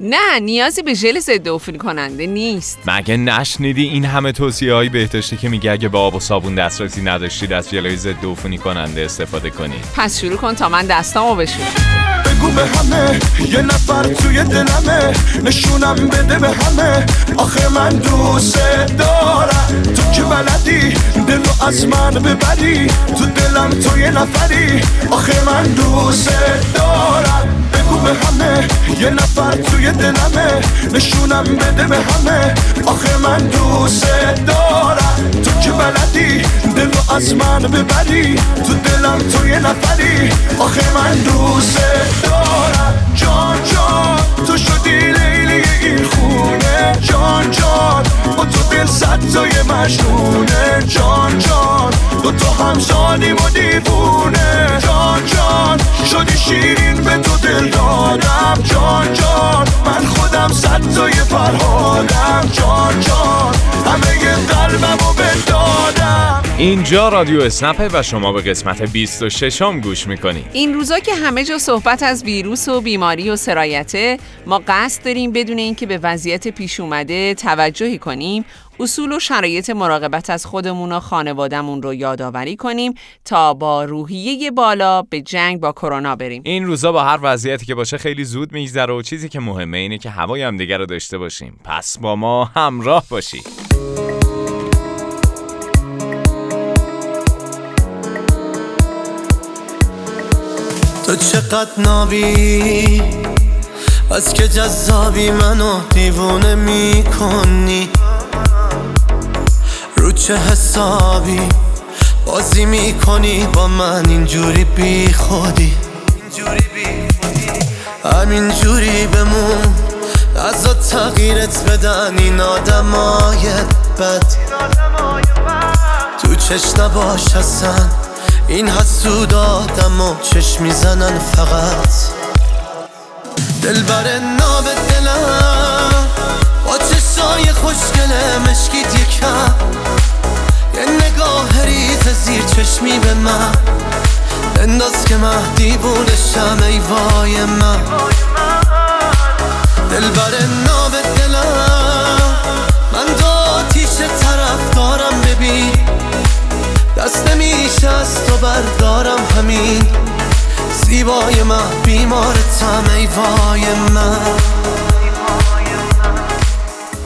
نه نیازی به ژل ضد عفونی کننده نیست. مگه نشنیدی این همه توصیه های بهداشتی که میگه اگه به آب و صابون دسترسی نداشتید از ژلای ضد عفونی کننده استفاده کنید پس شروع کن تا من دستامو بشورم. بگو به همه یه نفر توی دلمه نشونم بده به همه. آخه من دوست دارم. تو که بلدی دلو از من ببری تو دلم تو یه نفری. آخه من دوست دارم. بگو به همه یه نفر توی دلمه نشونم بده به همه. آخه من دوست دارم. تو که بلدی دلو از من ببری. تو دلم تو یه نفری. آخه من دوست دارم. جان جان تو شدی لیلی این خونه. جان جان با تو دل صد تای مجنونه. جان جان دو تا همزادیم و دیوونه. جان جان شدی شیرین به تو دل. اینجا رادیو اسنپه و شما به قسمت 26 هم گوش می‌کنی. این روزا که همه جا صحبت از ویروس و بیماری و سرایته ما قصد داریم بدون اینکه به وضعیت پیش اومده توجهی کنیم اصول و شرایط مراقبت از خودمون و خانوادهمون رو یادآوری کنیم تا با روحیه بالا به جنگ با کرونا بریم. این روزا با هر وضعیتی که باشه خیلی زود میگذره و چیزی که مهمه اینه که هوای هم دیگر رو داشته باشیم. پس با ما همراه باشی. تو چقدر نابی؟ از که جذابی منو دیوونه می‌کنی؟ رو چه حسابی بازی می‌کنی با من؟ اینجوری بی خودی. همینجوری بمون. از تغییرت بدن این آدمای بد. تو چش نباش اصلا این حسود آدم و چشم می‌زنن فقط. دل بر ناب دلم با چشای خوشگله مشکیت یکم. یه نگاه ریز زیر چشمی به من. انداز که من دیوونشم ای وای من. دل بر ناب دلم. از تو بردارم همین. زیبای من بیمارتم ای وای من.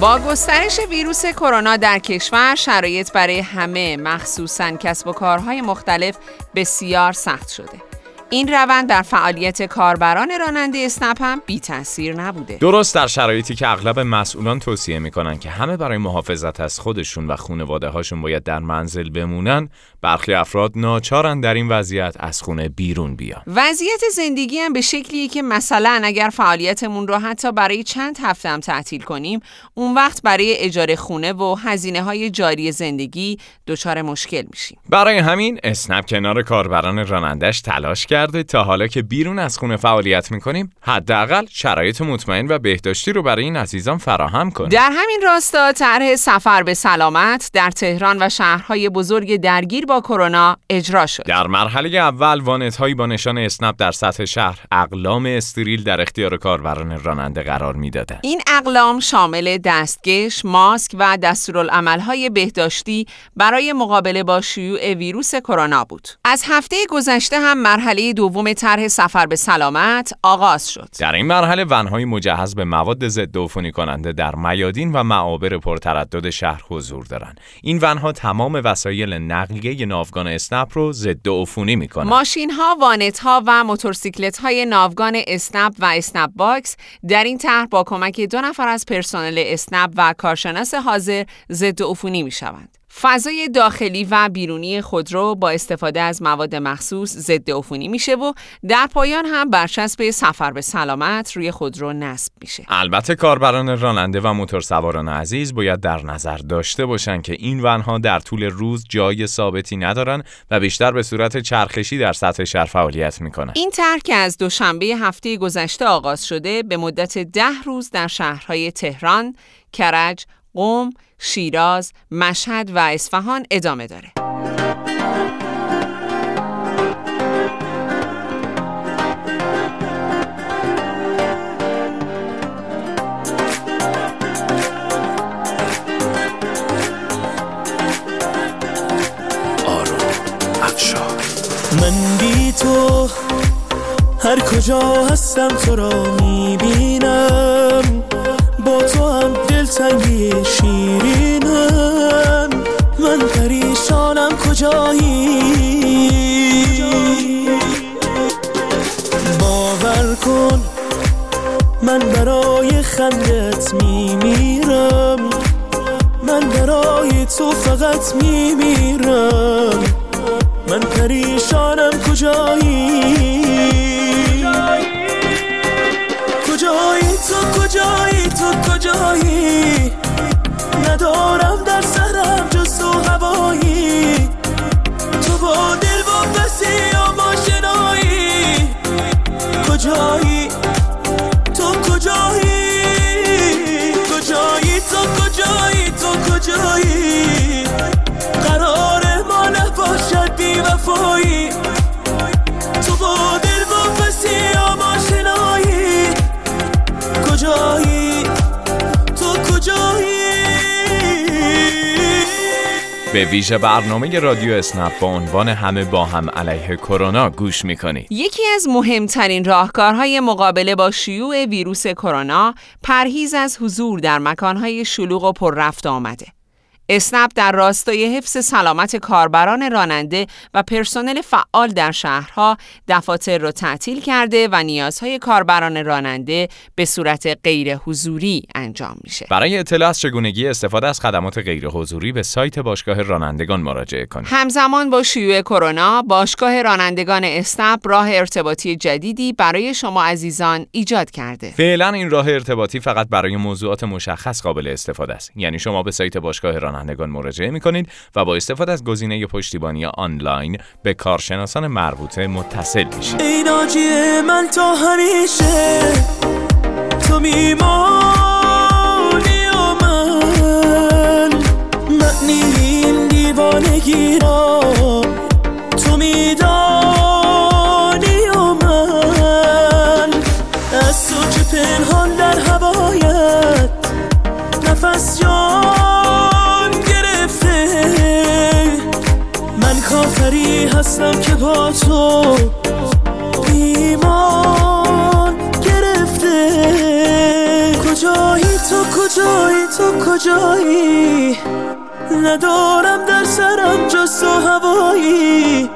با گسترش ویروس کرونا در کشور شرایط برای همه مخصوصا کسب و کارهای مختلف بسیار سخت شده. این روند در فعالیت کاربران راننده اسنپ هم بی تاثیر نبوده. درست در شرایطی که اغلب مسئولان توصیه می‌کنن که همه برای محافظت از خودشون و خانواده هاشون باید در منزل بمونن برخی افراد ناچارن در این وضعیت از خونه بیرون بیان. وضعیت زندگی هم به شکلیه که مثلا اگر فعالیتمون رو حتی برای چند هفته هم تعطیل کنیم اون وقت برای اجاره خونه و هزینه های جاری زندگی دچار مشکل میشیم. برای همین اسنپ کنار کاربران رانندش تلاش کرده تا حالا که بیرون از خونه فعالیت می‌کنیم حداقل شرایط مطمئن و بهداشتی رو برای این عزیزان فراهم کنیم. در همین راستا طرح سفر به سلامت در تهران و شهرهای بزرگ درگیر با کرونا اجرا شد. در مرحله اول وانت هایی با نشان اسنپ در سطح شهر اقلام استریل در اختیار کاربران راننده قرار می‌دادند. این اقلام شامل دستکش، ماسک و دستورالعملهای بهداشتی برای مقابله با شیوع ویروس کرونا بود. از هفته گذشته هم مرحله دوم طرح سفر به سلامت آغاز شد. در این مرحله ونهای مجهز به مواد ضد عفونی کننده در میادین و معابر پرتردد شهر حضور دارند. این ونها تمام وسایل نقلیه ناوگان اسنپ رو ضد عفونی می‌کنن. ماشین ها، وانت ها و موتورسیکلت های ناوگان اسنپ و اسنپ باکس در این طرح با کمک دو نفر از پرسنل اسنپ و کارشناس حاضر ضد عفونی می شوند. فضای داخلی و بیرونی خودرو با استفاده از مواد مخصوص ضد عفونی میشه و در پایان هم برچسب سفر به سلامت روی خودرو نصب میشه. البته کاربران راننده و موتورسواران عزیز باید در نظر داشته باشند که این ونها در طول روز جای ثابتی ندارن و بیشتر به صورت چرخشی در سطح شهر فعالیت می‌کنن. این طرح که از دوشنبه هفته گذشته آغاز شده به مدت ده روز در شهرهای تهران، کرج، قوم، شیراز، مشهد و اصفهان ادامه داره. من هر کجا هستم تو را می‌بینم با تو دلتنگی شیرینم. من پریشانم کجایی؟ باور کن من برای خندت میمیرم. من برای تو فقط میمیرم. من پریشانم کجایی؟ تو کجایی ندارم در سرم به ویژه برنامه رادیو اسنپ با عنوان همه با هم علیه کرونا گوش می‌کنید. یکی از مهمترین راهکارهای مقابله با شیوع ویروس کرونا پرهیز از حضور در مکانهای شلوغ و پر رفت آمده. اسنپ در راستای حفظ سلامت کاربران راننده و پرسنل فعال در شهرها دفاتر را تعطیل کرده و نیازهای کاربران راننده به صورت غیر حضوری انجام میشه. برای اطلاع از چگونگی استفاده از خدمات غیر حضوری به سایت باشگاه رانندگان مراجعه کنید. همزمان با شیوع کرونا، باشگاه رانندگان اسنپ راه ارتباطی جدیدی برای شما عزیزان ایجاد کرده. فعلا این راه ارتباطی فقط برای موضوعات مشخص قابل استفاده است. یعنی شما به سایت باشگاه رانندگان مراجعه می کنید و با استفاده از گزینه پشتیبانی آنلاین به کارشناسان مربوطه متصل میشید. ای من تا همیشه تو میمانی و من معنی این دیوانگی را هستم که با تو ایمان گرفته. کجایی تو کجایی تو کجایی؟ ندارم در سرم جز تو هوایی.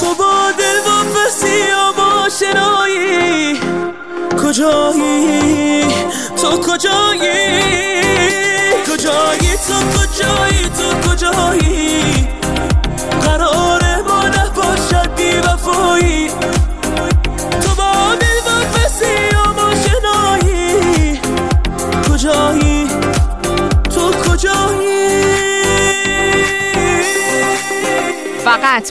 تو با دل و فسی و با شنایی کجایی؟ تو کجایی؟ کجایی تو کجایی تو کجایی؟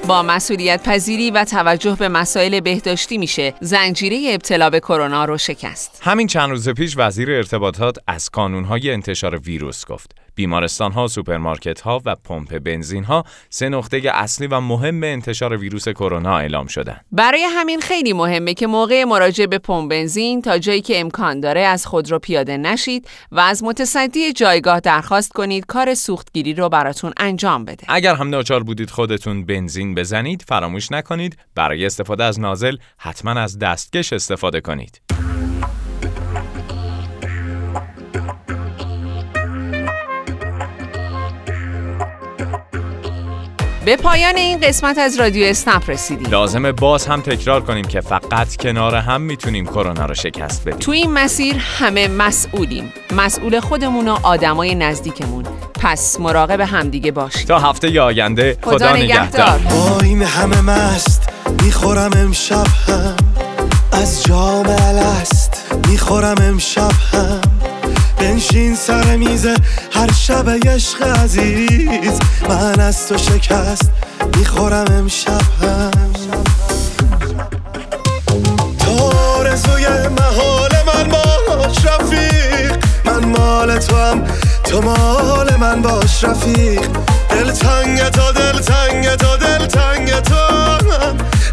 با مسئولیت پذیری و توجه به مسائل بهداشتی میشه زنجیره ابتلا به کرونا رو شکست. همین چند روز پیش وزیر ارتباطات از کانونهای انتشار ویروس گفت. بیمارستان ها، سوپرمارکت ها و پمپ بنزین ها سه نقطه اصلی و مهم انتشار ویروس کرونا اعلام شدند. برای همین خیلی مهمه که موقع مراجعه به پمپ بنزین تا جایی که امکان داره از خودرو پیاده نشید و از متصدی جایگاه درخواست کنید کار سوختگیری رو براتون انجام بده. اگر هم ناچار بودید خودتون بنزین بزنید فراموش نکنید برای استفاده از نازل حتما از دستکش استفاده کنید. به پایان این قسمت از رادیو اسنپ رسیدیم. لازمه باز هم تکرار کنیم که فقط کنار هم می‌تونیم کرونا رو شکست بدیم. تو این مسیر همه مسئولیم. مسئول خودمون و آدمای نزدیکمون. پس مراقب همدیگه باشید. تا هفته آینده خدا, خدا نگهدار. نگهدار. با این همه مست می‌خورم امشب هم از جام الست می‌خورم امشب هم بنشین سر میز هر شب عشق عزیز. من از تو شکست می‌خورم امشب هم. تو آرزوی محال من باش رفیق. من مال تو هم تو مال من باش رفیق. دل تنگ تو دل تنگ تو دل تنگ تو.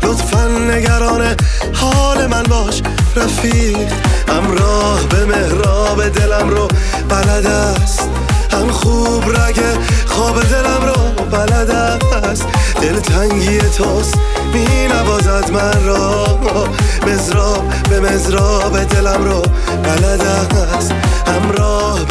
لطفا نگران حال من باش رفیق. همراه به مهراب دلم رو بلد است. هم خوب رگ خواب دلم رو بلد است. دل تنگی توست می نوازد من را. به را به دلم رو بلد است. همراه